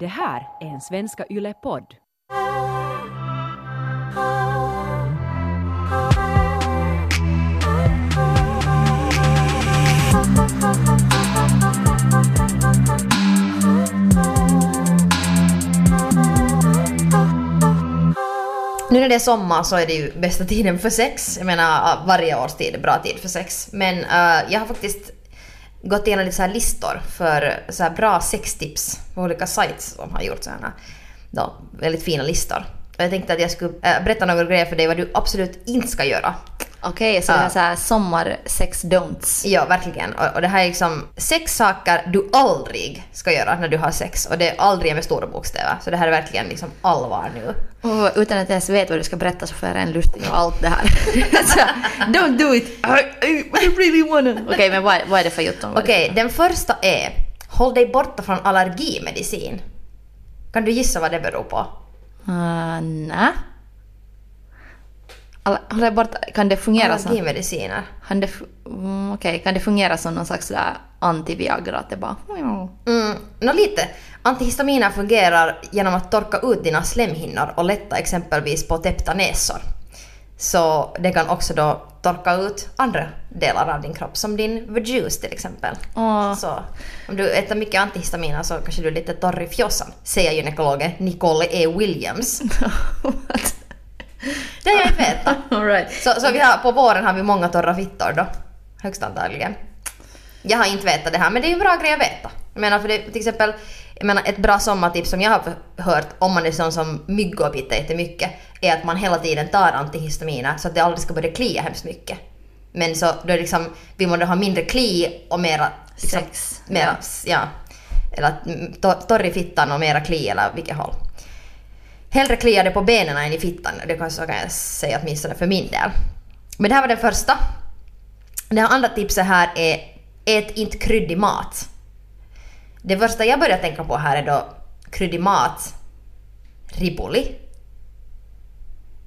Det här är en Svenska Yle-podd. Nu när det är sommar så är det ju bästa tiden för sex. Jag menar varje årstid är bra tid för sex. Men uh, jag har faktiskt gått igenom lite så här listor för så här bra sextips på olika sites som har gjort sådana då, väldigt fina listor. Och jag tänkte att jag skulle äh, berätta några grejer för dig vad du absolut inte ska göra. Okej, så det här, så här sommar sex don'ts. Ja, verkligen. Och, och det här är liksom sex saker du aldrig ska göra när du har sex. Och det är aldrig med stora bokstäver. Så det här är verkligen liksom allvar nu. Och utan att jag ens vet vad du ska berätta så får jag en lust av allt det här. så, don't do it! I, I, really wanna. Okej, men vad, vad är det för jotton? Okej, den första är Håll dig borta från allergimedicin. Kan du gissa vad det beror på? Uh, nej. Håll dig borta. Kan det fungera som... Allergimediciner. Det, mm, okej, kan det fungera som någon slags anti-viagra? Att det bara... Mm, nå lite. Antihistaminer fungerar genom att torka ut dina slemhinnor och lätta exempelvis på täppta näsor. Så det kan också då torka ut andra delar av din kropp, som din vagus till exempel. Åh. Så om du äter mycket antihistaminer så kanske du är lite torr i fjossan, säger gynekologen Nicole E. Williams. Det har jag inte vetat. All right. Så, så vi har, på våren har vi många torra fittor då. Högst antagligen. Jag har inte vetat det här men det är ju en bra grej att veta. Jag menar för det, till exempel, jag menar ett bra sommartips som jag har hört om man är sån som mygg och biter jättemycket är att man hela tiden tar antihistaminer så att det aldrig ska börja klia hemskt mycket. Men så då är liksom, vi måste ha mindre kli och mera liksom, Sex. Mera, ja. Eller att, mm, to- torr i fittan och mera kli eller vilket håll. Hellre kliar det på benen än i fittan. Det kan, jag säga åtminstone för min del. Men det här var den första. Det andra tipset här är ät inte kryddig mat. Det första jag börjar tänka på här är då kryddig mat, ribuli.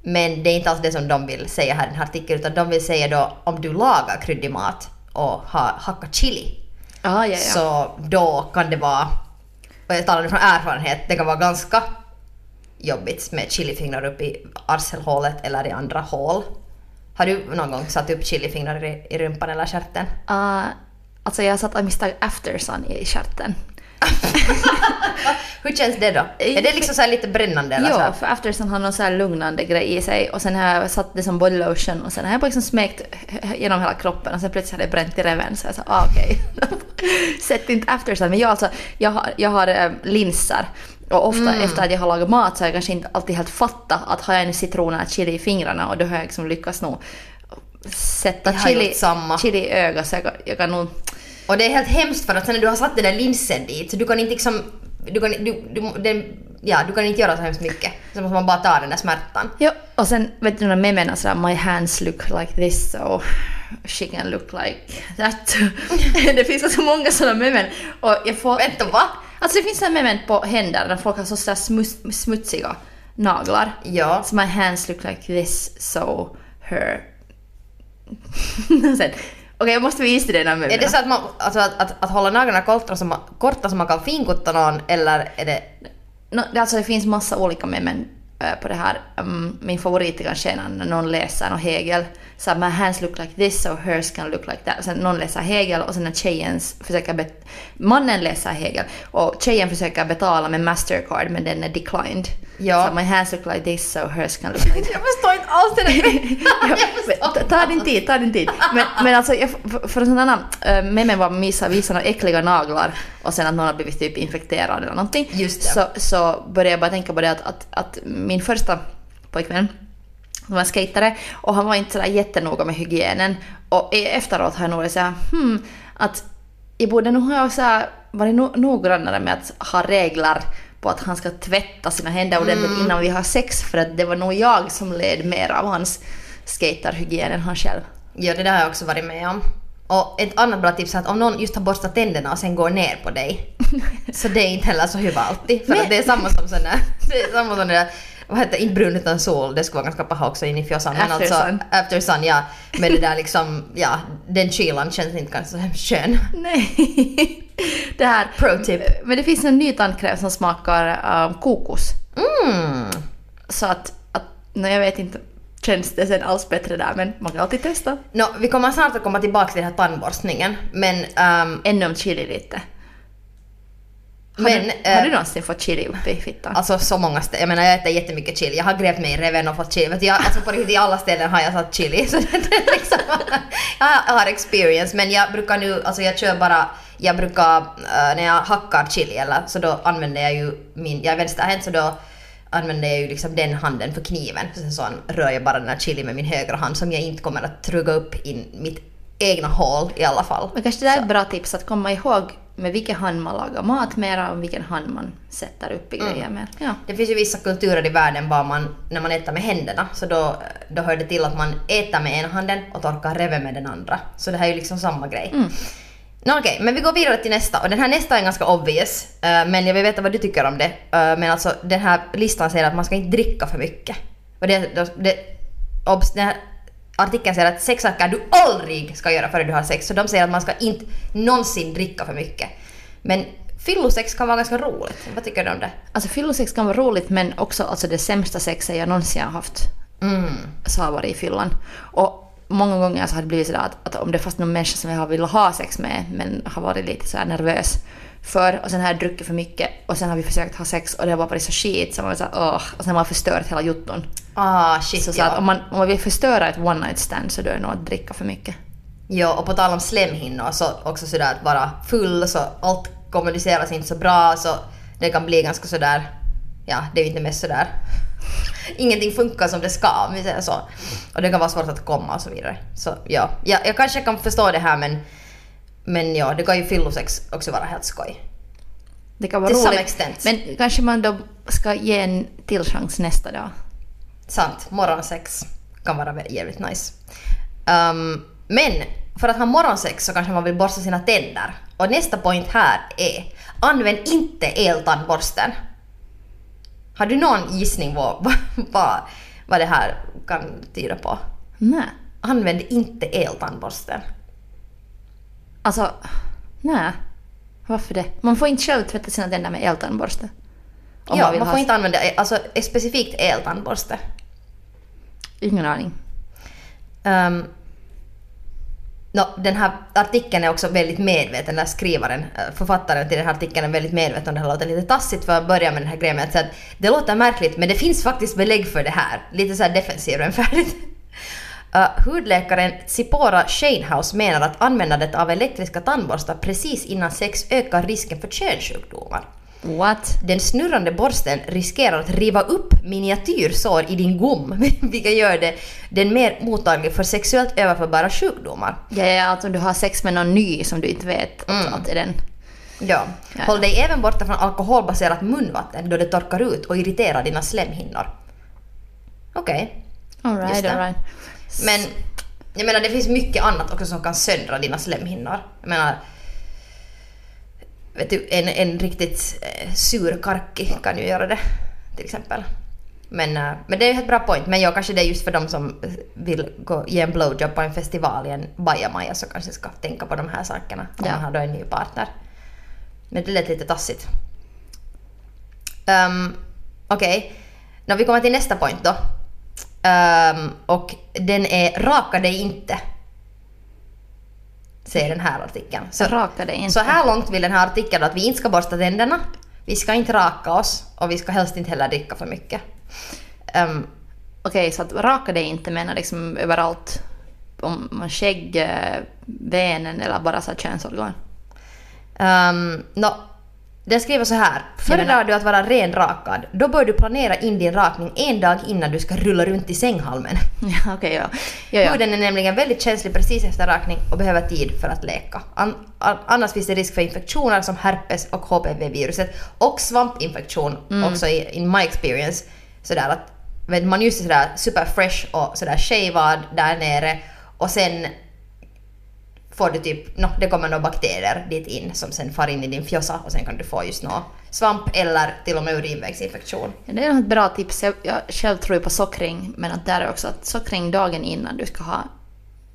Men det är inte alls det som de vill säga här i den här artikeln utan de vill säga då om du lagar kryddig mat och har hackat chili Ah, ja, ja. så då kan det vara, och jag talar nu från erfarenhet, det kan vara ganska jobbigt med chilifingrar upp i arselhålet eller i andra hål. Har du någon gång satt upp chilifingrar i, i rumpan eller stjärten? Uh, alltså jag satt av misstag aftersun i stjärten. Hur känns det då? Är det liksom så här lite brännande eller så? Jo, här? för aftersun har någon så här lugnande grej i sig och sen har jag satt det som body lotion och sen har jag bara liksom smekt genom hela kroppen och sen plötsligt hade det bränt i reven så jag sa ah, okej. Sätt inte aftersun. Men jag alltså, jag har, jag har äh, linser och ofta Mm. efter att jag har lagat mat så har jag kanske inte alltid helt fattat att har jag nu citron eller chili i fingrarna och då har jag liksom lyckats nog sätta chili, chili i ögat så jag, jag kan nog Och det är helt hemskt för att sen när du har satt den där linsen dit så du kan inte liksom, du kan, du, du, den, ja, du kan inte göra så hemskt mycket. Så måste man bara ta den där smärtan. Ja, och sen vet du de där memerna sådär My hands look like this so she can look like that. det finns ganska många sådana memen. Och jag får... Vänta, va? Alltså det finns sådana memen på händer där folk har så sådär smuts, smutsiga naglar. Ja. So my hands look like this so her... Sen, Okej, jag måste visa dig den här memen. Är det så att, man, alltså att, att, att hålla naglarna korta så, man, korta så man kan finkutta någon eller är det... No, det, alltså det finns massa olika memen eh, på det här. Um, min favorit är kanske när någon läser någon Hegel. Så här, my hands look like this so hers can look like that. Sen någon läser Hegel och sen när tjejen försöker bet- mannen läser Hegel och tjejen försöker betala med Mastercard men den är declined. Ja. Så my hands look like this so hers can look like that. Jag förstår inte alls det där. Ja, ta- ta din tid, ta din tid. Men, men alltså, jag, för, för annan, äh, memen var visa, visa några äckliga naglar och sen att någon har blivit typ infekterad eller någonting. Just det. Så, så började jag bara tänka på det att, att, att min första pojkvän han var skatare och han var inte sådär jättenoga med hygienen. Och efteråt har jag nog varit såhär, hmm, att jag borde nog ha så här, varit no, noggrannare med att ha regler på att han ska tvätta sina händer ordentligt innan vi har sex för att det var nog jag som led mer av hans skaterhygien än han själv. Ja, det där har jag också varit med om. Och ett annat bra tips är att om någon just har borstat tänderna och sen går ner på dig så det är inte heller så hyvä alltid. För Men- att det är samma som sån där, det är samma som det där, vad heter inte brun utan sol, det skulle vara ganska paha också in i fjossan. Men After alltså, sun. after sun, ja. Men det där liksom, ja, den kylan känns inte kanske så hemskt skön. Nej. Det här... Pro tip. Men det finns en ny tandkräm som smakar um, kokos. Mm. Så att, att nej, jag vet inte, känns det sen alls bättre där men man kan alltid testa. Nå, vi kommer snart att komma tillbaka till den här tandborstningen, men... ehm, Ännu om chili lite. Har, men du, eh, har du någonsin fått chili upp i fittan? Alltså så många ställen. Jag menar jag äter jättemycket chili. Jag har grävt mig i reven och fått chili. Du, Jag, alltså på riktigt i alla ställen har jag satt chili. Så det är liksom, jag har- jag har experience men jag brukar nu, alltså jag kör bara, jag brukar eh, när jag hackar chili eller så då använder jag ju min, jag är vänsterhänt så då använder jag ju liksom den handen för kniven. Sen så rör jag bara den här chili med min högra hand som jag inte kommer att trugga upp i mitt egna hål i alla fall. Men kanske det där är ett bra tips att komma ihåg med vilken hand man lagar mat mera och vilken hand man sätter upp i Mm. grejer mer. Ja. Det finns ju vissa kulturer i världen bara man, när man äter med händerna, så då, då hör det till att man äter med ena handen och torkar reven med den andra. Så det här är ju liksom samma grej. Mm. Nå okej, men vi går vidare till nästa. Och den här nästa är ganska obvious, eh, men jag vill veta vad du tycker om det. Eh, men alltså den här listan säger att man ska inte dricka för mycket. Och det, det, det, obs, den här artikeln säger att sex saker du aldrig ska göra före du har sex. Så de säger att man ska inte någonsin dricka för mycket. Men fyllosex kan vara ganska roligt. Vad tycker du om det? Alltså fyllosex kan vara roligt men också alltså det sämsta sexet jag någonsin har haft Mm. så har varit i fyllan. Och många gånger så har det blivit sådär att, att om det fanns någon människa som jag har velat ha sex med men har varit lite sådär nervös för och sen har jag druckit för mycket och sen har vi försökt ha sex och det har bara varit så skit så man var såhär åh och sen har man förstört hela jotton. Ah shit Så, så ja. att om man, om man vill förstöra ett one night stand så då är det nog att dricka för mycket. Ja, och på tal om slemhinnor så också sådär att vara full så allt kommuniceras inte så bra så det kan bli ganska sådär, ja det är ju inte mest sådär Ingenting funkar som det ska om vi säger så. Och det kan vara svårt att komma och så vidare. Så ja, jag, jag kanske kan förstå det här men men ja, det kan ju fyllosex också vara helt skoj. Det kan vara Till roligt. extent. Men kanske man då ska ge en till chans nästa dag. Sant, morgonsex kan vara jävligt nice. Um, men för att ha morgonsex så kanske man vill borsta sina tänder. Och nästa point här är använd inte eltandborsten. Har du någon gissning på vad, vad, vad det här kan tyda på? Nej. Använd inte eltandborsten. Alltså, nej. Varför det? Man får inte själv tvätta sina tänder med eltandborste. Om ja, man ha- får inte använda alltså, specifikt eltandborste. Ingen aning. Um, nå, den här artikeln är också väldigt medveten, den här skrivaren, eh, författaren till den här artikeln är väldigt medveten om det här låter lite tassigt för att börja med den här grejen med att att det låter märkligt men det finns faktiskt belägg för det här. Lite så här defensivrenfärdigt. Uh, hudläkaren Tsipora Shanehouse menar att användandet av elektriska tandborstar precis innan sex ökar risken för könssjukdomar. What? Den snurrande borsten riskerar att riva upp miniatyrsår i din gom, vilket gör det, den mer mottaglig för sexuellt överförbara sjukdomar. Ja, ja, om du har sex med någon ny som du inte vet Mm. att är den. Ja. Ja. Håll dig även borta från alkoholbaserat munvatten då det torkar ut och irriterar dina slemhinnor. Okej. Just Alright, alright. Men jag menar det finns mycket annat också som kan söndra dina slemhinnor. Jag menar vet du, en, en riktigt eh, sur karki kan ju göra det till exempel. Men, eh, men det är ju ett bra point. Men jag kanske det är just för de som eh, vill gå, ge en blowjob på en festival i en bajamaja så kanske ska tänka på de här sakerna om Ja. man har då en ny partner. Men det lät lite tassigt. Um, Okej, Nå, vi kommer till nästa point då. Ehm, och den är raka dig inte. Säger den här artikeln. Så, Raka dig inte. så här långt vill den här artikeln att vi inte ska borsta tänderna, vi ska inte raka oss och vi ska helst inte heller dricka för mycket. Ehm, Okej, så att raka dig inte menar liksom överallt. Om man skägg, eh, benen eller bara så här könsorgan. Um, nå, den skriver så här. Föredrar du att vara renrakad, då bör du planera in din rakning en dag innan du ska rulla runt i sänghalmen. Ja, okej, ja. ja, ja. Huden är nämligen väldigt känslig precis efter rakning och behöver tid för att läka. An- an- annars finns det risk för infektioner som herpes och HPV-viruset och svampinfektion också i in my experience. Sådär att man just är sådär super fresh och sådär shavad där nere och sen får du typ, no, det kommer några bakterier dit in som sen far in i din fjossa och sen kan du få just nå svamp eller till och med urinvägsinfektion. Ja, Det är ett bra tips. Jag, jag själv tror ju på sockring, men att där är också att sockring dagen innan du ska ha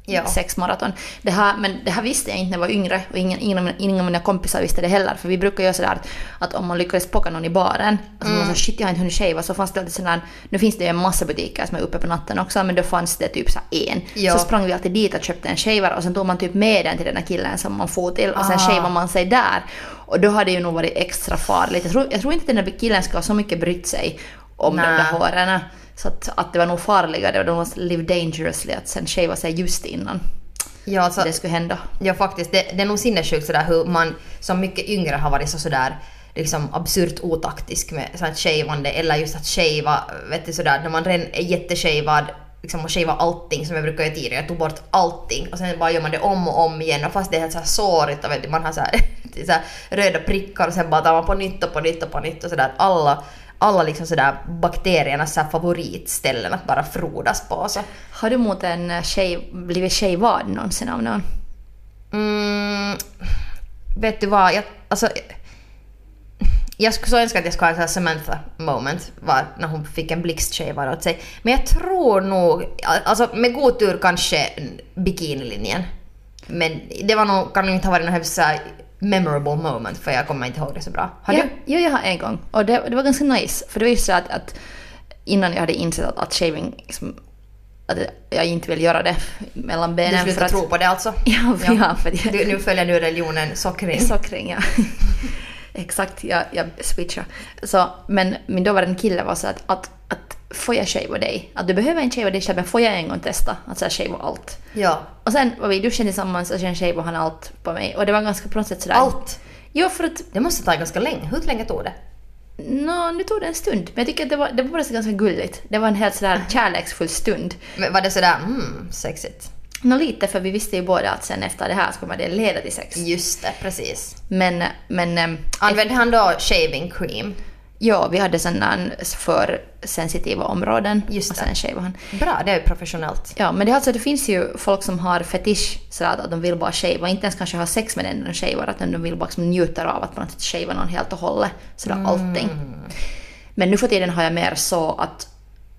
Ja. sex maraton. Det här, men det här visste jag inte när jag var yngre och ingen, ingen, ingen av mina kompisar visste det heller. För vi brukar göra sådär att, att om man lyckades plocka någon i baren och så man sa shit jag har inte hunnit shava så fanns det alltid sådär, nu finns det ju en massa butiker som är uppe på natten också men då fanns det typ så här en. Ja. Så sprang vi alltid dit och köpte en shaver och sen tog man typ med den till den här killen som man får till och sen Ah. shavade man sig där. Och då hade det ju nog varit extra farligt. Jag tror, jag tror inte att den där killen ska ha så mycket brytt sig om de Nej. där håren. Så att, att det var nog farligare, det var live dangerously att sen shava sig just innan Ja, alltså, det skulle hända. ja faktiskt. Det, det är nog sinnessjukt sådär hur man som mycket yngre har varit så sådär liksom absurt otaktisk med sånt shavande eller just att shava, vet du sådär när man redan är jätteshavad liksom och shava allting som jag brukar göra tidigare. Jag tog bort allting och sen bara gör man det om och om igen och fast det är helt såhär sårigt och vet du, man har såhär, såhär röda prickar och sen bara tar man på nytt och på nytt och på nytt och sådär alla alla liksom sådär bakteriernas så favoritställen att bara frodas på. Så. Har du mot en tjej blivit tjejvad någonsin av någon? Mm, vet du vad, jag, alltså, jag skulle så önska att jag skulle ha en Samantha moment var när hon fick en blixtshave åt sig. Men jag tror nog, alltså med god tur kanske bikinilinjen. Men det var nog, kan nog inte ha varit någon hemskt memorable moment för jag kommer inte ihåg det så bra. Har ja, du? Jo, jag har en gång. Och det, det var ganska nice. För det var ju så att, att innan jag hade insett att, att shaving, liksom, att jag inte vill göra det mellan benen. Du för slutar att, tro på det alltså? Ja, för, ja. för jag, Du, nu följer du religionen sockring. Sockring, ja. Exakt, jag, jag switchar. Så, men min dåvarande kille var så att, att får jag shava dig? Att du behöver inte shava dig själv, men får jag en gång testa att så här shava allt? Ja. Och sen var vi i duschen tillsammans och sen shavade han allt på mig. Och det var ganska på något sätt sådär... Allt? Jo, för att Det måste ta ganska länge. Hur länge tog det? Nå, nu tog det en stund. Men jag tycker att det var, det var bara ganska gulligt. Det var en helt sådär kärleksfull stund. Men Var det sådär, mm, sexigt? Nå lite, för vi visste ju båda att sen efter det här så kommer det leda till sex. Just det, precis. Men, men... ehm, Använde han då shaving cream? Ja, vi hade sådana för sensitiva områden. Just och sen shavade han. Bra, det är ju professionellt. Ja, men det, alltså, det finns ju folk som har fetisch sådär att de vill bara shava, inte ens kanske ha sex med den de shavar, att de vill bara liksom njuta av att på något sätt shava någon helt och hållet. Sådär allting. Men nu för tiden har jag mer så att,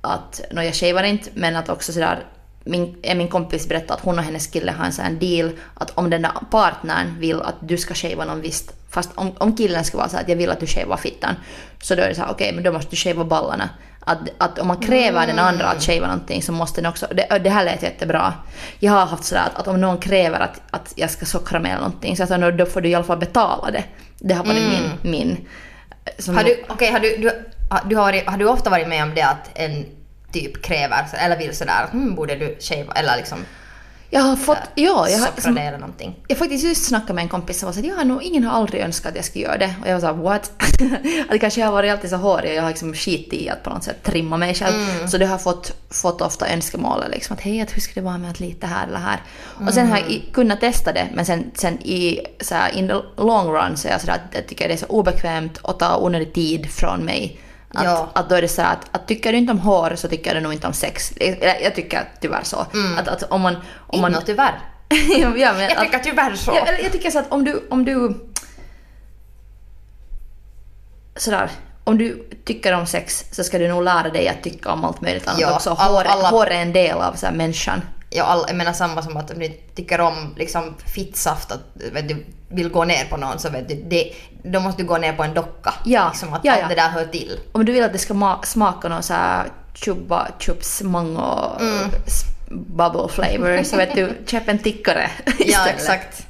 att no, jag shavar inte, men att också sådär min, min kompis berättade att hon och hennes kille har en sån deal att om den där partnern vill att du ska shava någon visst, fast om, om killen ska vara så att jag vill att du shavar fittan, så då är det så här okej men då måste du shava ballarna. Att, att om man kräver den andra att shava någonting så måste den också, det, det här lät jättebra. Jag har haft sådär att, att om någon kräver att, att jag ska sockra med eller någonting så att då- får du i alla fall betala det. Det har varit min, min som Har du, okej, har du, du, har, du har, har du ofta varit med om det att en typ kräver eller vill sådär att hmm, borde du shava eller liksom Jag har fått, ja, jag har, som, eller någonting? jag faktiskt just snackat med en kompis som var så att nog, ingen har aldrig önskat att jag skulle göra det. Och jag var såhär what? att kanske jag har varit alltid så hårig och jag har liksom skit i att på något sätt trimma mig själv. Så det har fått, fått ofta önskemål liksom att hej, hur skulle det vara med att lite här eller här. Och sen har jag i- kunnat testa det men sen, sen i så här, in the long run så är jag sådär att jag tycker det är så obekvämt och tar onödig tid från mig. Att, Ja. att då är det så att, att tycker du inte om hår så tycker du nog inte om sex. Eller Jag tycker tyvärr så. Att, att om man... Om man tyvärr. ja, men Jag att- tycker tyvärr så. Ja, eller jag tycker så att om du, om du... Sådär. Om du tycker om sex så ska du nog lära dig att tycka om allt möjligt annat Ja, också. Hår, alla- hår är en del av så människan. Ja, all, jag menar samma som att om du tycker om liksom fittsaft att vet du, vill gå ner på någon så vet du, det, då måste du gå ner på en docka. Ja, Liksom att ja, ja. det där hör till. Om du vill att det ska ma- smaka någon så här chuba chups mango Mm. bubble flavor så vet du, köp en tickare istället. Ja, exakt.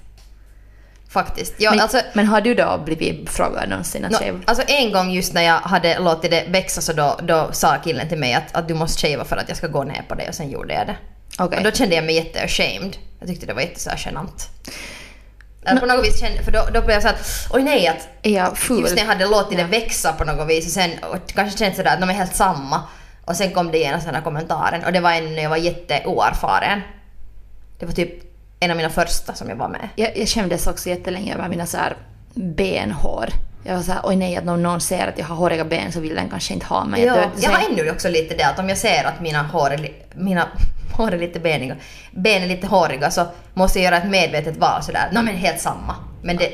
Faktiskt. Ja, Men, alltså, men har du då blivit frågad någonsin att no, shave? alltså en gång just när jag hade låtit det växa så då, då sa killen till mig att, att du måste shava för att jag ska gå ner på det och sen gjorde jag det. Okej. Och då kände jag mig jätte-ashamed. Jag tyckte det var jätte så här genant. På något vis kände, för då, då blev jag så att oj nej att ful? Just när jag hade låtit det växa på något vis och sen och kanske känt sådär att de är helt samma. Och sen kom det igen den här kommentaren och det var en när jag var jätteoerfaren. Det var typ en av mina första som jag var med. Jag, jag kändes också jättelänge över mina så här benhår. Jag var såhär, oj nej, att om någon ser att jag har håriga ben så vill den kanske inte ha mig. Ja, jag har ännu också lite det att om jag ser att mina hår mina hår är lite beniga, ben är lite håriga så måste jag göra ett medvetet val sådär, nej men helt samma. Men det,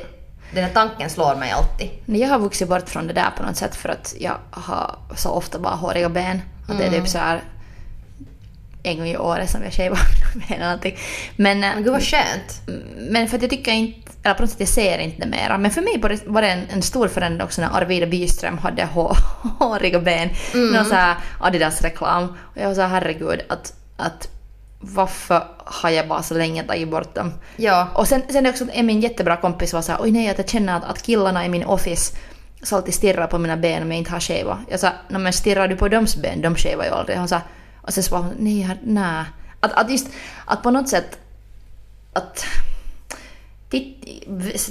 den här tanken slår mig alltid. Jag har vuxit bort från det där på något sätt för att jag har så ofta bara håriga ben. Och det är typ så här en gång i året som jag shavar mina ben eller någonting. Men, eh, Men gud vad skönt. men för att jag tycker inte, eller på något sätt jag ser inte det mera. Men för mig var det, en, en stor förändring också när Arvida Byström hade hå, håriga ben. Mm. Någon så här Adidas-reklam. Och jag var så här, herregud, att, att varför har jag bara så länge tagit bort dem? Ja. Och sen, sen också är min jättebra kompis var så här, oj nej att jag känner att, att killarna i min office så alltid stirrar på mina ben om jag inte har shava. Jag sa, "Nå, men stirrar du på dems ben? De shavar ju aldrig. Hon sa, och sen svarade hon, nej, nej. Att, att just, att på något sätt, att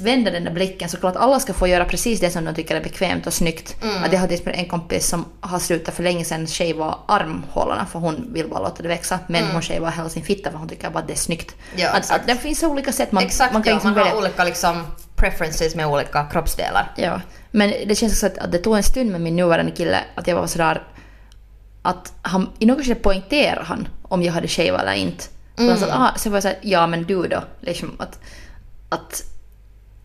vända den där blicken såklart alla ska få göra precis det som de tycker är bekvämt och snyggt. Mm. Att jag har till exempel en kompis som har slutat för länge sedan shava armhålorna för hon vill bara låta det växa men hon shavar hela sin fitta för hon tycker bara att det är snyggt. Mm. Ja, att, att det finns olika sätt man, Exakt man kan ja, liksom man har välja. olika liksom preferences med olika kroppsdelar. Ja, men det känns också att, att det tog en stund med min nuvarande kille att jag var sådär att han, i något skede poängterade han om jag hade shave eller inte. Så han sa att, ah, så var jag såhär, ja men du då? Liksom att... att,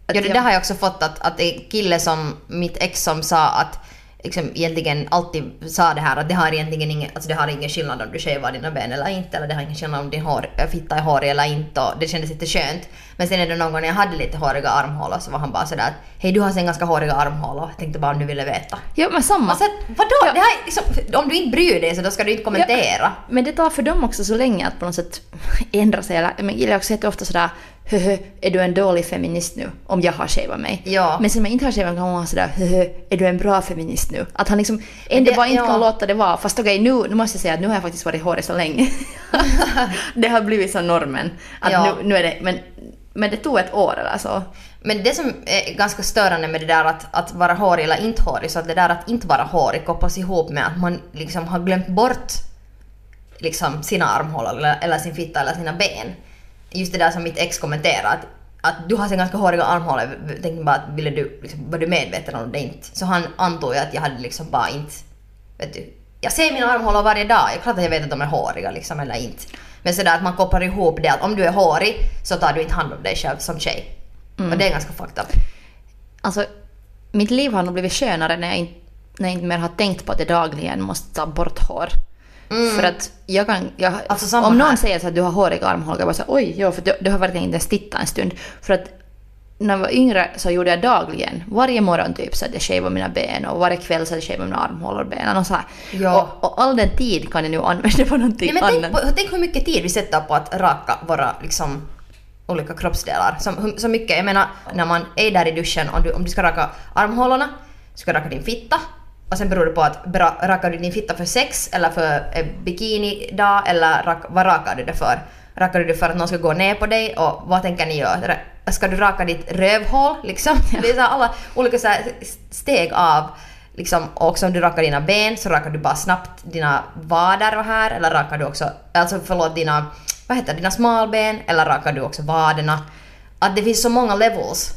att Ja, det jag- har jag också fått att, att är kille som mitt ex som sa att liksom egentligen alltid sa det här att det har egentligen ingen, alltså det har ingen skillnad om du shavar dina ben eller inte eller det har ingen skillnad om din hår, äh, fitta är hårig eller inte och det kändes lite skönt. Men sen är det någon gång när jag hade lite håriga armhålor så var han bara sådär att hej du har sen ganska håriga armhålor, jag tänkte bara om du ville veta. Ja men samma. Alltså vadå? Ja. Det här, är liksom, om du inte bryr dig så då ska du inte kommentera. Men det tar för dem också så länge att på något sätt ändra sig. Eller, men har också jätteofta sådär Höhö, är du en dålig feminist nu? Om jag har shavat mig. Ja. Men sen om jag inte har shavat kan man vara sådär Höhö, är du en bra feminist nu? Att han liksom ändå bara inte ja. kan låta det vara. Fast okej, nu, nu måste jag säga att nu har jag faktiskt varit hårig så länge. det har blivit så normen. Att Ja. nu, nu är det, men, men det tog ett år eller så. Men det som är ganska störande med det där att, att vara hårig eller inte hårig, så att det där att inte vara hårig kopplas ihop med att man liksom har glömt bort liksom sina armhålor eller, eller sin fitta eller sina ben. Just det där som mitt ex kommenterade att, du har så ganska håriga armhålor, jag tänkte bara att ville du, liksom, var du medveten om det inte? Så han antog ju att jag hade liksom bara inte, vet du, jag ser mina armhålor varje dag, jag klart att jag vet att de är håriga liksom eller inte. Men sådär att man kopplar ihop det att om du är hårig så tar du inte hand om dig själv som tjej. Och det är ganska fucked up. Alltså, mitt liv har nog blivit skönare när jag inte, när jag inte mer har tänkt på att jag dagligen måste ta bort hår. För att jag kan... Jag, Mm. Alltså, om någon här. säger så att du har håriga armhålor, jag bara så oj, ja, för du, du har verkligen inte ens tittat en stund. För att när jag var yngre så gjorde jag dagligen, varje morgon typ så att jag shavade mina ben och varje kväll så att jag shavade mina armhålor och benen och så. Ja. Och, och all den tid kan jag nu använda på någonting Nej, men tänk, annat. på, tänk hur mycket tid vi sätter på att raka våra liksom, olika kroppsdelar. Som, så mycket, jag menar när man är där i duschen, om du, om du ska raka armhålorna, du ska raka din fitta och sen beror det på att rakar du din fitta för sex eller för eh, bikinidag eller rak, vad rakar du det för? Rakar du det för att någon ska gå ner på dig och vad tänker ni göra? Ska du raka ditt rövhål liksom? Det är så här alla olika så här steg av liksom, och också om du rakar dina ben så rakar du bara snabbt dina vader och här eller rakar du också, alltså förlåt dina, vad heter dina smalben eller rakar du också vaderna? Att det finns så många levels.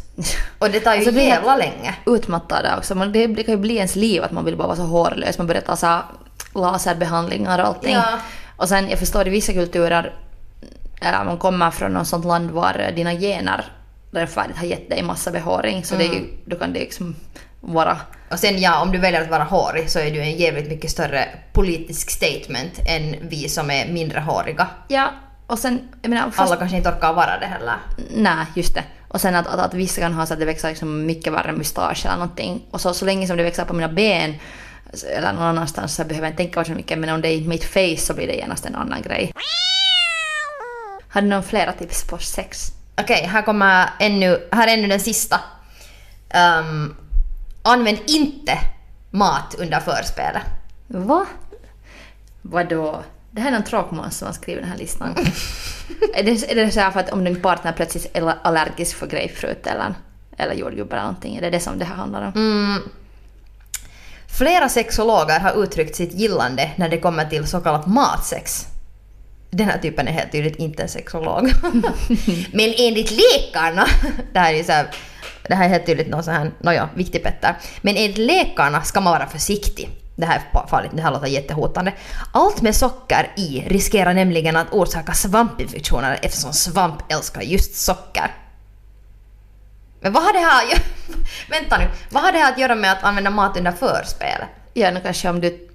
Och det tar ju Alltså, jävla länge. utmattade också. Man, det, det kan ju bli ens liv att man vill bara vara så hårlös. Man börjar ta så laserbehandlingar och allting. Ja. Och sen, jag förstår i vissa kulturer, eller man kommer från något sånt land var dina gener rättfärdigt har gett dig massa behåring. Så det är ju, då kan det liksom vara... Och sen ja, om du väljer att vara hårig så är du en jävligt mycket större politisk statement än vi som är mindre håriga. Ja, och sen, jag menar, fast, Alla kanske inte orkar vara det heller. Nej, just det. Och sen att, att, att vissa kan ha så att det växer liksom mycket värre mustasch eller någonting. Och så, så länge som det växer på mina ben eller någon annanstans så behöver jag inte tänka på så mycket. Men om det är i mitt face så blir det genast en annan grej. Har du några flera tips på sex? Okej, här kommer ännu, här är ännu den sista. Ehm, använd inte mat under förspelet. Va? Vadå? Det här är någon tråkmåns som har skrivit den här listan. är, det, är det så här för att om din partner plötsligt är allergisk för grapefrukt eller, eller jordgubbar eller någonting? Är det det som det här handlar om? Mm. Flera sexologer har uttryckt sitt gillande när det kommer till så kallat matsex. Den här typen är helt tydligt inte en sexolog. Men enligt läkarna, det här är så här, det här är helt tydligt någon sån här, nåja, viktig Petter. Men enligt läkarna ska man vara försiktig. Det här är farligt, det här låter jättehotande. Allt med socker i riskerar nämligen att orsaka svampinfektioner eftersom svamp älskar just socker. Men vad har det här att göra... Vänta nu. Vad har det här att göra med att använda mat under förspelet? Ja, nu kanske om du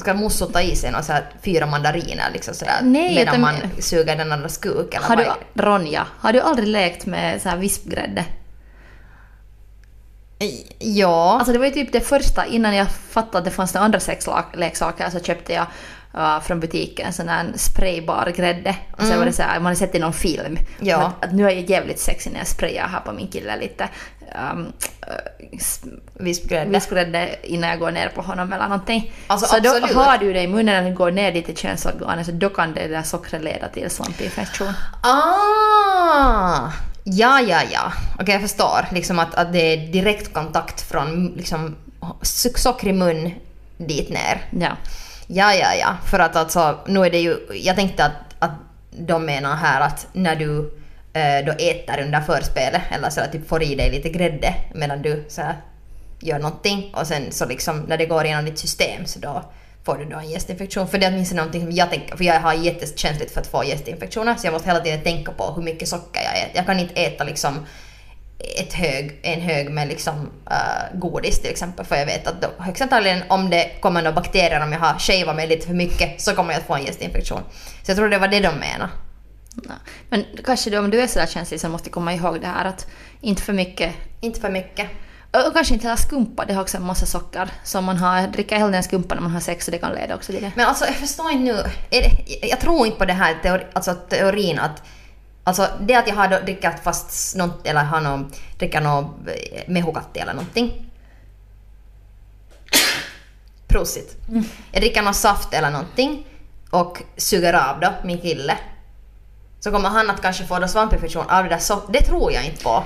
Ska Musso ta i sig någon så här fyra mandariner liksom sådär Nej, medan utan- man suger den andras kuk eller Har vad du? Ronja, har du aldrig lekt med så här vispgrädde? Ja. Alltså det var ju typ det första, innan jag fattade att det fanns några andra sexleksaker så köpte jag uh, från butiken sån där spraybar grädde. Och sen var det så här, man hade sett i någon film. Ja. Att, att nu är jag jävligt sexig när jag sprayar här på min kille lite um, uh, Vispgrädde. vispgrädde innan jag går ner på honom eller någonting. Alltså, så då absolut. har du det i munnen när du går ner dit i könsorganet så då kan det där sockret leda till svampinfektion. Ah! Ja, ja, ja. Okej, jag förstår. Liksom att, att det är direkt kontakt från liksom, so- sockrig mun dit ner. Ja. Ja, ja, ja. För att alltså, nu är det ju... Jag tänkte att, att de menar här att när du eh, då äter under förspelet eller så att typ får i dig lite grädde medan du så här, gör någonting och sen så liksom när det går igenom ditt system så då får du då en gästinfektion. För det är åtminstone någonting som jag tänker, för jag har jättekänsligt för att få gästinfektioner så jag måste hela tiden tänka på hur mycket socker jag äter. Jag kan inte äta liksom ett hög, en hög med liksom, uh, godis till exempel för jag vet att då, högst antagligen om det kommer några bakterier om jag har shavat mig lite för mycket så kommer jag att få en gästinfektion. Så jag tror det var det de menade. Ja. Men kanske då, om du är sådär känslig så måste du komma ihåg det här att inte för mycket Inte för mycket. Och kanske inte heller skumpa, det har också en massa socker. Så man har, dricker hellre en skumpa när man har sex så det kan leda också till det. Men alltså jag förstår inte nu. Det, jag tror inte på det här teori, alltså, teorin att Alltså det att jag har drickat fast något, eller har någon, dricker något mehukatti eller någonting. Prosit. Jag dricker någon saft eller någonting och suger av då min kille. Så kommer han att kanske få då svampinfektion av det där så Det tror jag inte på.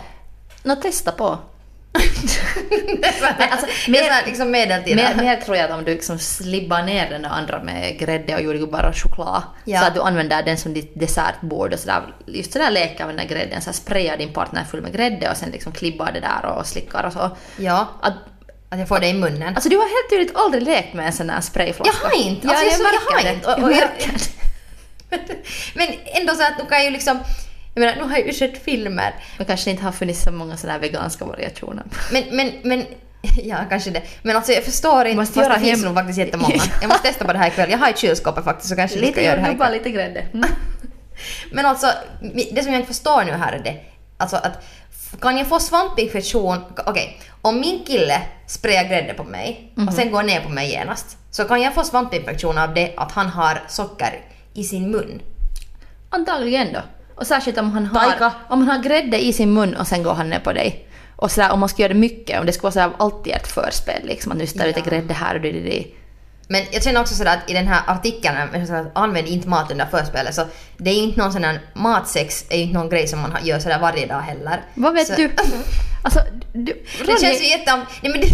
Nå, testa på. Alltså, mer- här liksom. Mer, mer tror jag att om du liksom slibbar ner den andra med grädde och jordgubbar och choklad. Ja. Så att du använder den som ditt dessertbord och sådär. Just sådär leker med den där grädden. Så här sprayar din partner full med grädde och sen liksom klibbar det där och slickar och så. Ja, Att, att jag får det i munnen. alltså du har helt tydligt aldrig lekt med en sån här sprayflaska. Jag har inte. Ja, Alltså, jag, jag, så, jag märker har inte. Och, Jag och jag, men ändå så att nu kan jag ju liksom... Jag menar, nu har jag ju sett filmer. Men kanske inte har funnits så många sådana veganska variationer. Men, men, men... Ja, kanske det. Men alltså jag förstår inte. Måste Fast göra det finns nog faktiskt jättemånga. Jag måste testa på det här ikväll. Jag har i kylskåpet faktiskt så kanske vi ska Lite göra det här ikväll. lite grädde. Mm. Men alltså, det som jag inte förstår nu här är det. Alltså att kan jag få svampinfektion? Okej, om min kille sprayar grädde på mig och sen går ner på mig genast. Så kan jag få svampinfektion av det att han har socker i sin mun? Antagligen då. Och särskilt om han, har, Taika. om han har grädde i sin mun och sen går han ner på dig. Och sådär, om man ska göra det mycket, om det ska vara sådär alltid ett förspel liksom, att nu lite Ja. grädde här och det, det, det. Men jag känner också sådär att i den här artikeln, att använd inte mat under förspelet, så det är inte någon sån här matsex är ju inte någon grej som man gör sådär varje dag heller. Vad vet så, du? Alltså, du, Det känns ju jätte... Nej men det,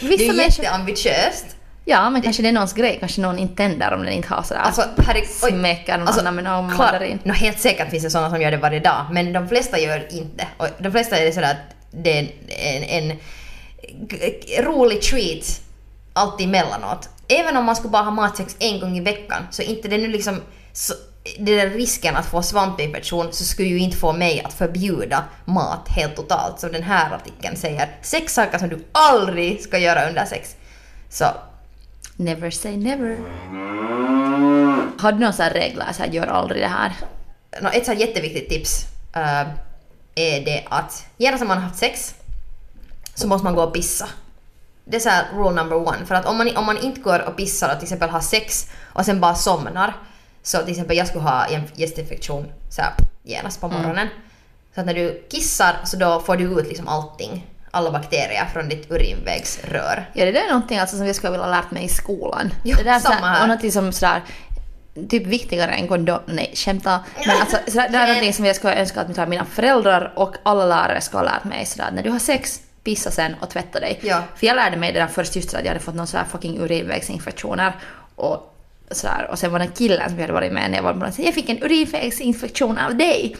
det är vissa ju människor... jätteambitiöst. Ja, men kanske det är någons grej. Kanske någon inte tänder om den inte har sådär... Alltså, herregud. oj. Smäckar någon annan med någon klart, mandarin. nå, helt säkert finns det sådana som gör det varje dag, men de flesta gör inte. Och de flesta är det sådär att det är en, en, en rolig treat alltid emellanåt. Även om man skulle bara ha matsex en gång i veckan, så inte det nu liksom... Så, den där risken att få svampinfektion så skulle ju inte få mig att förbjuda mat helt totalt. Som den här artikeln säger. Sex saker som du aldrig ska göra under sex. Så Never say never. Har du någon sån regler, så här, gör aldrig det här? Nå, ett så jätteviktigt tips eh, är det att genast när man har haft sex så måste man gå och pissa. Det är så här rule number one. För att om man, om man inte går och pissar och till exempel har sex och sen bara somnar. Så till exempel jag skulle ha en gästinfektion så här, genast på morgonen. Så att när du kissar så då får du ut liksom allting. Alla bakterier från ditt urinvägsrör. Ja, det där är någonting alltså som jag skulle vilja ha lärt mig i skolan. Jo, det där är samma här. Och någonting som sådär, typ viktigare än kondom, nej skämta. Men alltså sådär, det är någonting som jag skulle önska att mina- mina föräldrar och alla lärare skulle ha lärt mig sådär, när du har sex, pissa sen och tvätta dig. Ja. För jag lärde mig det där först just för att jag hade fått någon sådär fucking urinvägsinfektioner. Och sådär, och sen var det en killen som jag hade varit med när jag var barn, jag fick en urinvägsinfektion av dig.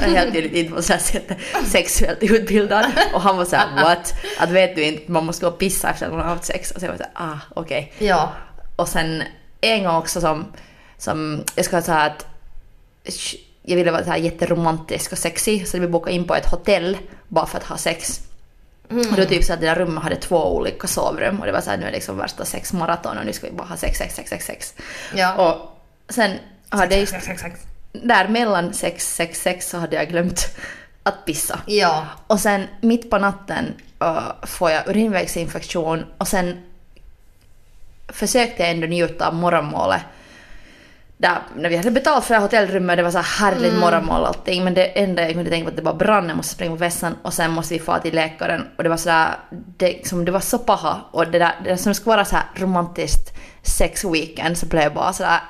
Helt tydligt inte på så sätt sexuellt utbildad. Och han var så här: what? Att vet du inte, man måste gå och pissa efter att man har haft sex. Och så jag var så här, ah okej. Ja. Och sen en gång också som, som jag ska säga att jag ville vara så här jätteromantisk och sexig så vi bokade in på ett hotell bara för att ha sex. Och då typ så att det där rummet hade två olika sovrum och det var så här nu är det liksom värsta sexmaraton och nu ska vi bara ha sex, sex, sex, sex, sex. Ja. Och sen hade jag just, Sex, sex, sex. Där mellan sex, sex, sex så hade jag glömt att pissa. Ja. Och sen mitt på natten uh, får jag urinvägsinfektion och sen försökte jag ändå njuta av morgonmålet. Där, när vi hade betalt för hotellrummet, det var så här härligt morgonmål och allting. Men det enda jag kunde tänka på att det var brann, jag måste springa på vässan och sen måste vi få till läkaren. Och det var sådär, det, liksom, det var så paha. Och det där, det som ska vara så här romantiskt sex weekend så blev det bara sådär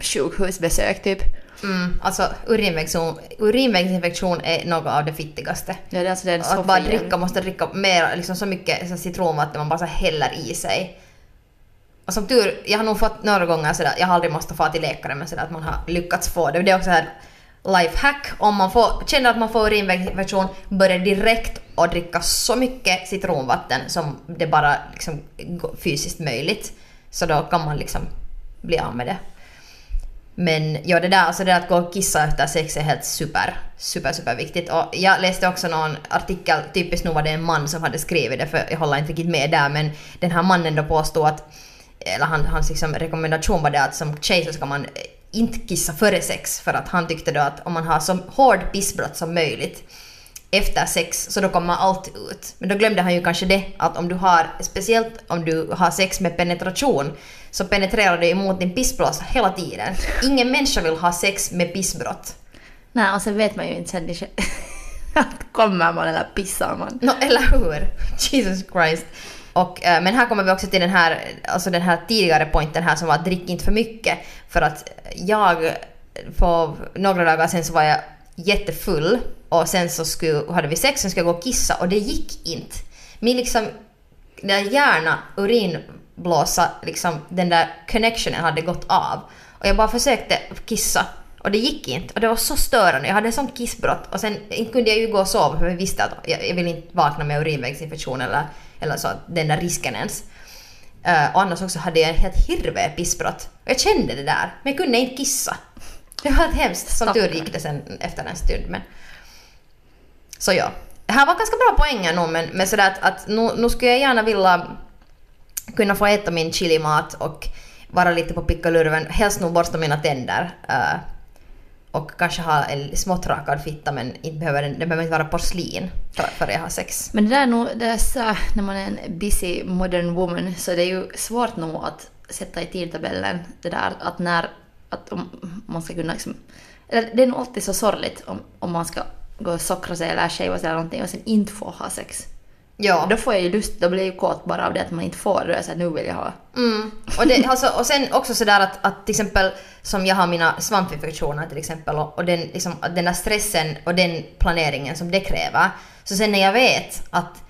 sjukhusbesök typ. Mm, alltså urinvägsinfektion, urinvägsinfektion är något av det fittigaste. Ja, det, är alltså, det är så att bara dricka, måste dricka mer, liksom så mycket så citronvatten man bara så häller i sig. Och som tur, jag har nog fått några gånger sådär, jag har aldrig måste få till läkare men sådär att man har lyckats få det. Det är också här lifehack, om man får, känner att man får urinvägsinfektion, börja direkt och dricka så mycket citronvatten som det bara liksom fysiskt möjligt. Så då kan man liksom bli av med det. Men ja, det där, alltså det där att gå och kissa efter sex är helt super, super, super viktigt. Och jag läste också någon artikel, typiskt nog var det en man som hade skrivit det, för jag håller inte riktigt med där, men den här mannen då påstod att, eller han, hans liksom rekommendation var det att som tjej så ska man eh, inte kissa före sex, för att han tyckte då att om man har så hård pissbrott som möjligt efter sex så då kommer allt ut. Men då glömde han ju kanske det att om du har, speciellt om du har sex med penetration, så penetrerar det emot din pissblåsa hela tiden. Ingen människa vill ha sex med pissbrott. Nej, och sen vet man ju inte sen att kommer man eller pissar man. No, eller hur? Jesus Christ. Och, eh, men här kommer vi också till den här, alltså den här tidigare pointen här som var att drick inte för mycket. För att jag, för några dagar sen så var jag jättefull och sen så skulle, hade vi sex, sen skulle jag gå och kissa och det gick inte. Min liksom, den där hjärna, urinblåsa, liksom den där connectionen hade gått av. Och jag bara försökte kissa och det gick inte. Och det var så störande. Jag hade en sån kissbrott och sen kunde jag ju gå och sova för jag visste att jag, jag vill inte vakna med urinvägsinfektion eller, eller så, den där risken ens. Uh, och annars också hade jag en helt hirve pissbrott. Och jag kände det där, men jag kunde inte kissa. Det var hemskt. Som tur gick det sen efter en stund. Men... Så ja. Det här var ganska bra poänger nog men, men sådär att, att nu, nu skulle jag gärna vilja kunna få äta min chilimat och vara lite på pickalurven. Helst nog borsta mina tänder. Uh, och kanske ha en smått rakad fitta men inte behöver den, det behöver inte vara porslin för, för jag har sex. Men det där är nog, det är så, när man är en busy modern woman så det är ju svårt nog att sätta i tidtabellen det där att när, att om man ska kunna liksom, eller det är nog alltid så sorgligt om, om man ska gå och sockra sig eller shava sig eller någonting och sen inte få ha sex. Ja. Då får jag ju lust, då blir jag ju kåt bara av det att man inte får, är jag såhär nu vill jag ha. Mm. Och, det, alltså, och sen också sådär att, att till exempel som jag har mina svampinfektioner till exempel och, och den, liksom, den där stressen och den planeringen som det kräver. Så sen när jag vet att,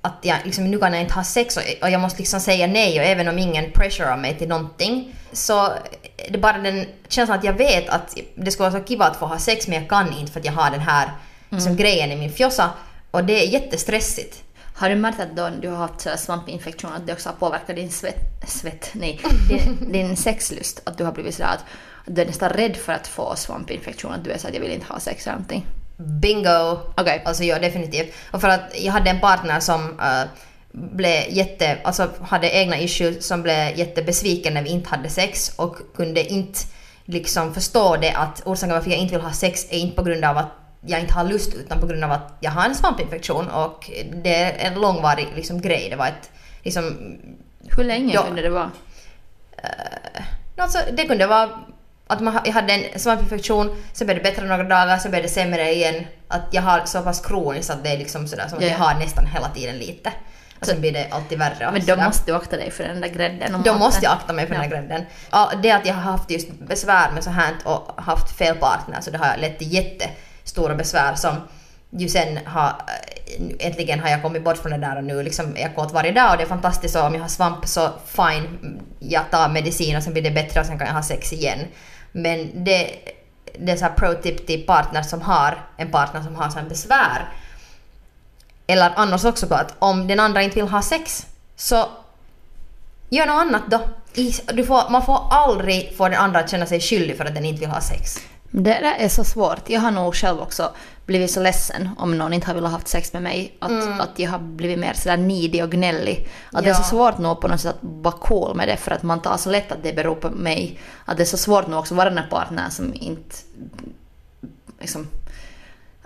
att jag, liksom, nu kan jag inte ha sex och, och jag måste liksom säga nej och även om ingen pressure mig till någonting så är det bara den känslan att jag vet att det skulle vara så kiva att få ha sex men jag kan inte för att jag har den här liksom, grejen i min fjossa och det är jättestressigt. Har du märkt att då du har haft svampinfektion att det också har påverkat din svett, svett nej, din, din sexlust? Att du har blivit sådär att, att du är nästan rädd för att få svampinfektion, att du är såhär att jag vill inte ha sex eller någonting? Bingo! Okej. Alltså ja, definitivt. Och för att jag hade en partner som uh, blev jätte, alltså hade egna issues som blev jättebesviken när vi inte hade sex och kunde inte liksom förstå det att orsaken varför jag inte vill ha sex är inte på grund av att jag inte har lust utan på grund av att jag har en svampinfektion och det är en långvarig liksom, grej. Det var ett liksom Hur länge Ja. kunde det vara? Alltså, det kunde vara att man, jag hade en svampinfektion, sen blev det bättre några dagar, sen blev det sämre igen. Att jag har så pass kroniskt att det är liksom sådär som att Ja. jag har nästan hela tiden lite. Och sen blir det alltid värre. Men då sådär. måste du akta dig för den där grädden Då måste jag akta mig för den här grädden. Ja, det att jag har haft just besvär med så här och haft fel partner så det har lett till stora besvär som ju sen har, eh, äntligen har jag kommit bort från det där och nu liksom är jag kåt varje dag och det är fantastiskt och om jag har svamp så fine, jag tar medicin och sen blir det bättre och sen kan jag ha sex igen. Men det, det är så här pro-tip till partner som har en partner som har sån besvär eller annars också på att om den andra inte vill ha sex så gör något annat då. Du får, man får aldrig få den andra att känna sig skyldig för att den inte vill ha sex. Det där är så svårt. Jag har nog själv också blivit så ledsen om någon inte har velat haft sex med mig. Att, att jag har blivit mer sådär nidig och gnällig. Att det är så Ja. svårt nog på något sätt att vara cool med det för att man tar så lätt att det beror på mig. Att det är så svårt nog också att vara den här partnern som inte... Liksom,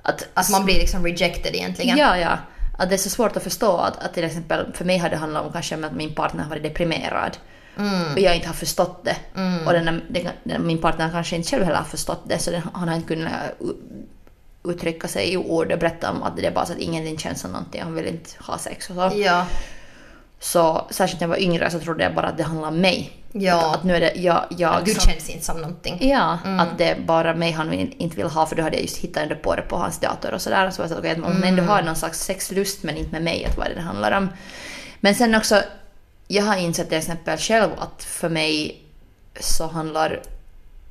att, Att man blir liksom rejected egentligen. Ja, ja. Att det är så svårt att förstå att, att till exempel för mig har det handlat om kanske att min partner har varit deprimerad. Och jag inte har förstått det. Och den, där- den, min partner kanske inte själv heller har förstått det så den, han har inte kunnat uttrycka sig i ord och berätta om att det är bara så att ingenting känns som någonting, han vill inte ha sex och så. Ja. Så särskilt när jag var yngre så trodde jag bara att det handlade om mig. Ja. Att, att nu är det jag, jag Gud som- känns inte som någonting. Ja, att det är bara mig han inte vill ha för då hade jag just hittat på det på hans dator och sådär. Så var jag så, att om man ändå har någon slags sexlust men inte med mig, att vad det handlar om. Men sen också, jag har insett till exempel själv att för mig så handlar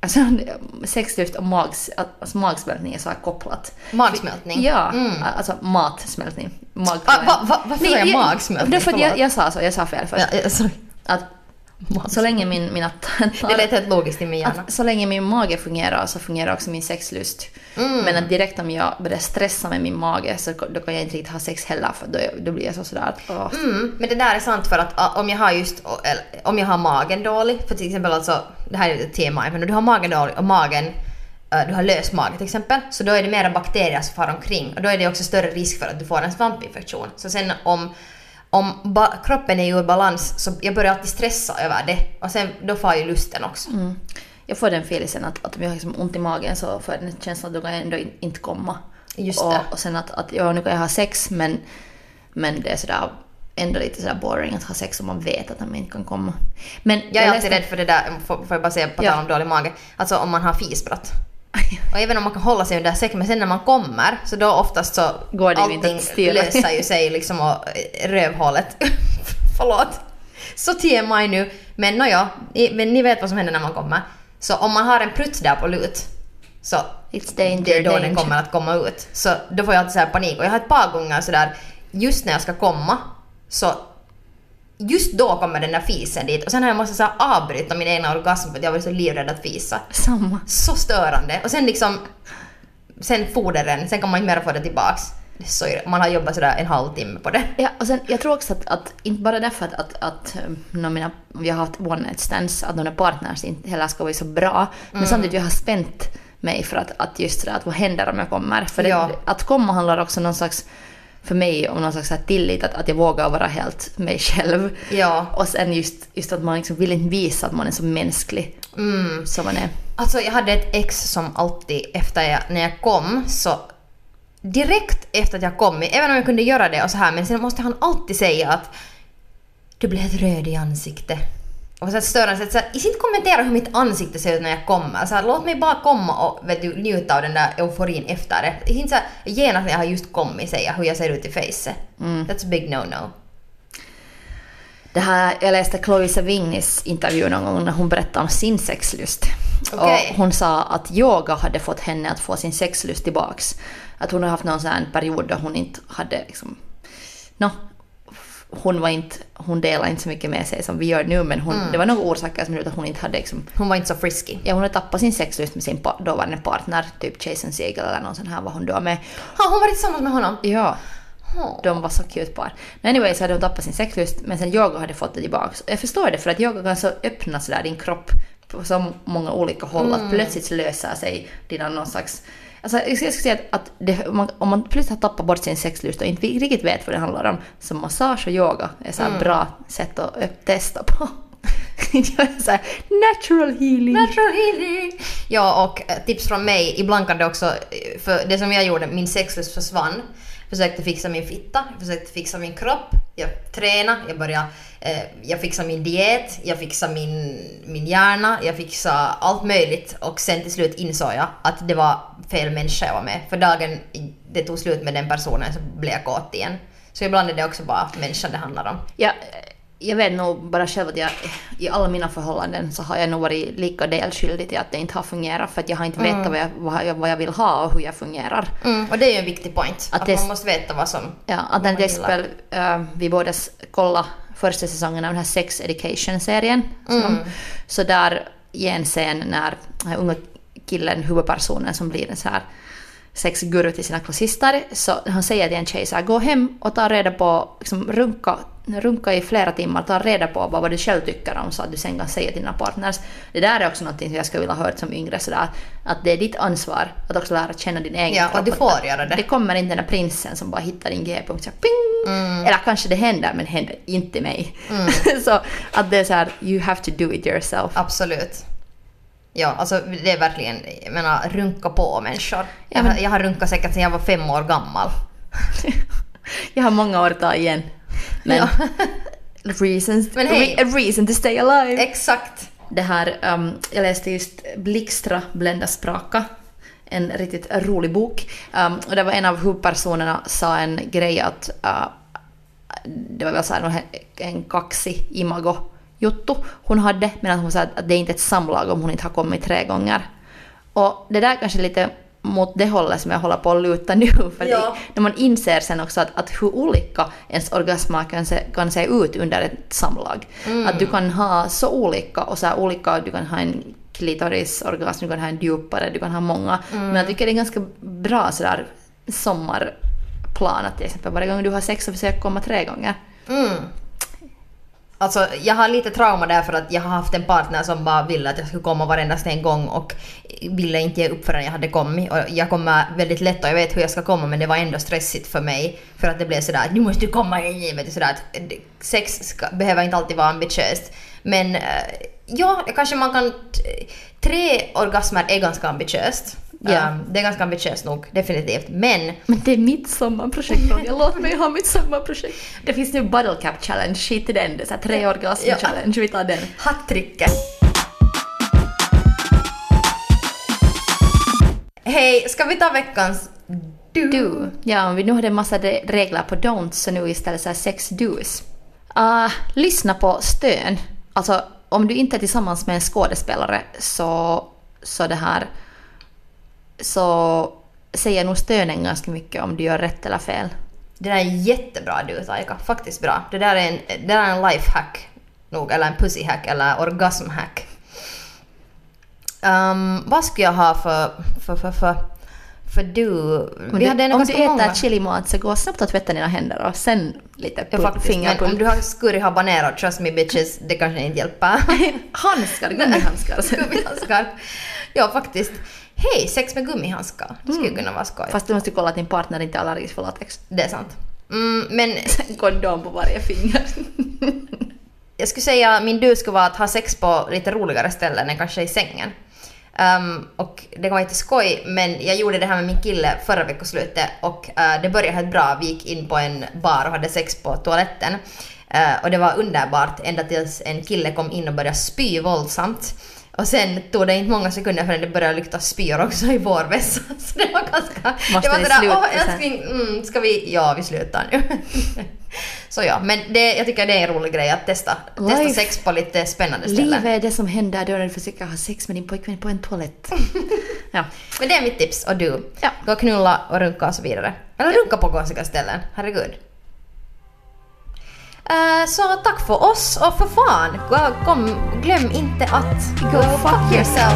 alltså, sexlust och mags, alltså, magsmältning är så här kopplat. Magsmältning? Ja, Mm. alltså matsmältning. Mag, Ah, va, va, varför sa jag magsmältning? Det är för att jag, jag sa så, jag sa fel först. Ja, ja, sorry. Att så länge min, mina Det lät helt logiskt i min hjärna. så länge min mage fungerar så fungerar också min sexlust. Mm. Men att direkt om jag börjar stressa med min mage så då kan jag inte riktigt ha sex heller för då, då blir jag så sådär att åh. Mm, men det där är sant för att om jag har just om jag har magen dålig, för till exempel alltså, det här är ett TMI, men om du har magen dålig och magen eh, du har lös mage till exempel, så då är det mera bakterier som far omkring och då är det också större risk för att du får en svampinfektion. Så sen om, om kroppen är ur balans så jag börjar alltid stressa över det och sen då far ju lusten också. Mm. Jag får den feelingen att, att om jag har liksom ont i magen så får jag den känslan att då kan jag ändå in, inte komma. Just och, det. och sen att, att ja, nu kan jag ha sex men, men det är sådär ändå lite sådär boring att ha sex om man vet att man inte kan komma. Men Jag är alltid rädd för det där, får, får jag bara säga på Ja. tal om dålig mage, alltså om man har fisbrott. Och även om man kan hålla sig under sex, men sen när man kommer så då oftast så Går det allting löser ju sig liksom och eh, rövhålet. Förlåt. Så TMI nu. Men nåja, ni, men ni vet vad som händer när man kommer. Så om man har en prutt där på lut så It's danger, det är då danger. den kommer att komma ut. Så då får jag alltid så panik. Och jag har ett par gånger sådär, just när jag ska komma så just då kommer den där fisen dit och sen har jag måste så avbryta min egna orgasm för att jag var så livrädd att fisa. Samma. Så störande. Och sen liksom, sen for den, sen kan man inte mer få det tillbaks. Så, man har jobbat sådär en halvtimme på det. Ja, och sen, jag tror också att, att inte bara därför att, att, att um, mina, vi har haft one night stands, att de där partners inte heller ska vara så bra, men samtidigt jag har spänt mig för att, att just det där, att vad händer om jag kommer? För det, Ja. att komma handlar också någon slags, för mig om någon slags här tillit, att, att jag vågar vara helt mig själv. Ja. Och sen just, just att man liksom vill inte visa att man är så mänsklig som man är. Alltså jag hade ett ex som alltid efter jag, när jag kom så direkt efter att jag kom, även om jag kunde göra det och så här, men sen måste han alltid säga att du blev helt röd i ansiktet. Och så störande sätt, så här, inte kommentera hur mitt ansikte ser ut när jag kommer. Så här, låt mig bara komma och vet du, njuta av den där euforin efter det. Inte så här, genast när jag har just kommit säga hur jag ser ut i facet. That's a big no-no. Det här, jag läste Chloe Savinis intervju någon gång när hon berättade om sin sexlust. Okej. Och hon sa att yoga hade fått henne att få sin sexlust tillbaks. Att hon har haft någon sån period då hon inte hade liksom... No, hon var inte... Hon delade inte så mycket med sig som vi gör nu men hon, det var några orsaker som gjorde att hon inte hade liksom... Hon var inte så frisky. Ja, hon hade tappat sin sexlust med sin dåvarande partner, typ Jason Segel eller någon sån här var hon då med. Har hon varit tillsammans med honom? Ja. De var så cute par. Men anyway så hade hon tappat sin sexlust men sen yoga hade fått det tillbaks. Jag förstår det för att yoga kan så öppna sådär din kropp på så många olika håll att plötsligt löser sig dina någon slags... Alltså jag skulle säga att, att det, om, man, om man plötsligt har tappat bort sin sexlust och inte riktigt vet vad det handlar om så massage och yoga är så här bra sätt att ö- testa på. så här, natural healing. Natural healing! Ja, och eh, tips från mig, ibland kan det också, eh, för det som jag gjorde, min sexlust försvann. Försökte fixa min fitta, jag försökte fixa min kropp, jag tränade, jag började, eh, jag fixade min diet, jag fixade min, min hjärna, jag fixade allt möjligt och sen till slut insåg jag att det var fel människa jag var med. För dagen det tog slut med den personen så blev jag kåt igen. Så ibland är det också bara människan det handlar om. Ja, jag vet nog bara själv att jag i alla mina förhållanden så har jag nog varit lika delskyldig till att det inte har fungerat för att jag har inte vetat vad, jag, vad, jag, vad jag vill ha och hur jag fungerar. Mm, och det är ju en viktig point, att, Att det- man måste veta vad som... Ja, att man till exempel äh, vi båda kollade första säsongen av den här Sex Education-serien. som- Så där i en scen när den unga killen, huvudpersonen som blir en så här sexguru till sina klassister, så han säger till en tjej så här, gå hem och ta reda på, liksom runka, runka i flera timmar, ta reda på vad du själv tycker om så att du sen kan säga till dina partners. Det där är också någonting som jag skulle vilja ha hört som yngre sådär, att det är ditt ansvar att också lära känna din egen Ja, och kropp. du får Att- göra det. Det kommer inte den där prinsen som bara hittar din g-punkt så här, ping! Eller kanske det händer, men det händer inte mig. så att det är så här, you have to do it yourself. Absolut. Ja, alltså det är verkligen, jag menar runka på människor. Ja, men- jag har runkat säkert sedan jag var fem år gammal. Jag har många år att ta igen. Men Ja. reasons, Men re, a reason to stay alive. Exakt. Det här, um, jag läste just Blixtra blända spraka. En riktigt rolig bok. Um, och det var en av huvudpersonerna sa en grej att uh, det var väl så här, en kaxig imago juttu hon hade, men att hon sa att det är inte ett samlag om hon inte har kommit tre gånger. Och det där kanske lite mot det hållet som jag håller på att luta nu. För Ja. det, när man inser sen också att, att hur olika ens orgasmer kan se, kan se ut under ett samlag. Att du kan ha så olika och så olika, du kan ha en klitorisorgasm, du kan ha en djupare, du kan ha många. Men jag tycker det är ganska bra sådär sommarplan att till exempel varje gång du har sex så försök komma tre gånger. Mm. Alltså jag har lite trauma där för att jag har haft en partner som bara ville att jag skulle komma varenda en gång och ville inte ge upp förrän jag hade kommit. Och jag kommer väldigt lätt och jag vet hur jag ska komma men det var ändå stressigt för mig. För att det blev sådär att nu måste du komma in. Vet du, sådär att eh, sex ska, behöver inte alltid vara ambitiöst. Men eh, ja, kanske man kan... Tre orgasmer är ganska ambitiöst. Ja. Um, det är ganska ambitiöst nog, definitivt. Men Men det är mitt sommarprojekt Ronja, låt mig ha mitt sommarprojekt. Det finns nu Bottle Cap Challenge, skit i den, det är tre orgasm Ja. challenge, vi tar den. Hattricket. Hej, ska vi ta veckans du? Du, ja vi nu har det en massa re- regler på don't så nu istället så sex do's. Ah, lyssna på stön. Alltså om du inte är tillsammans med en skådespelare så, så det här så säger nog stönen ganska mycket om du gör rätt eller fel. Det där är jättebra du Taika, faktiskt bra. Det där är en, det där är en lifehack nog, eller en pussyhack eller orgasmhack. Um, vad ska jag ha för, för, för, för, för du? Om Vi du, hade om du äter många. chilimat så gå snabbt och tvätta dina händer och sen lite Ja, faktiskt, men om du har scurry habanero, trust me bitches, det kanske inte hjälper. Handskar, gummihandskar. gummihandskar. Ja, faktiskt. Hej, sex med gummihandskar. Det skulle kunna vara skoj. Fast du måste kolla att din partner inte är allergisk för latex. Det är sant. Mm, men Kondom på varje finger. jag skulle säga min du skulle vara att ha sex på lite roligare ställen än kanske i sängen. Um, och det vara lite skoj, men jag gjorde det här med min kille förra veckoslutet och uh, det började helt bra. Vi gick in på en bar och hade sex på toaletten. Uh, och det var underbart ända tills en kille kom in och började spy våldsamt. Och sen tog det inte många sekunder förrän det började lukta spyor också i vår vässa. Så det var ganska... Måste det var sådär, åh sen?" älskling, mm, ska vi... Ja, vi slutar nu. Så ja, men det, jag tycker det är en rolig grej att testa, testa sex på lite spännande ställen. Livet är det som händer då när du försöker ha sex med din pojkvän på en toalett. ja. Men det är mitt tips, och du? Ja. Gå och knulla och runka och så vidare. Eller runka på konstiga ställen, herregud. Eh, så tack för oss och för fan, kom, glöm inte att Go fuck yourself.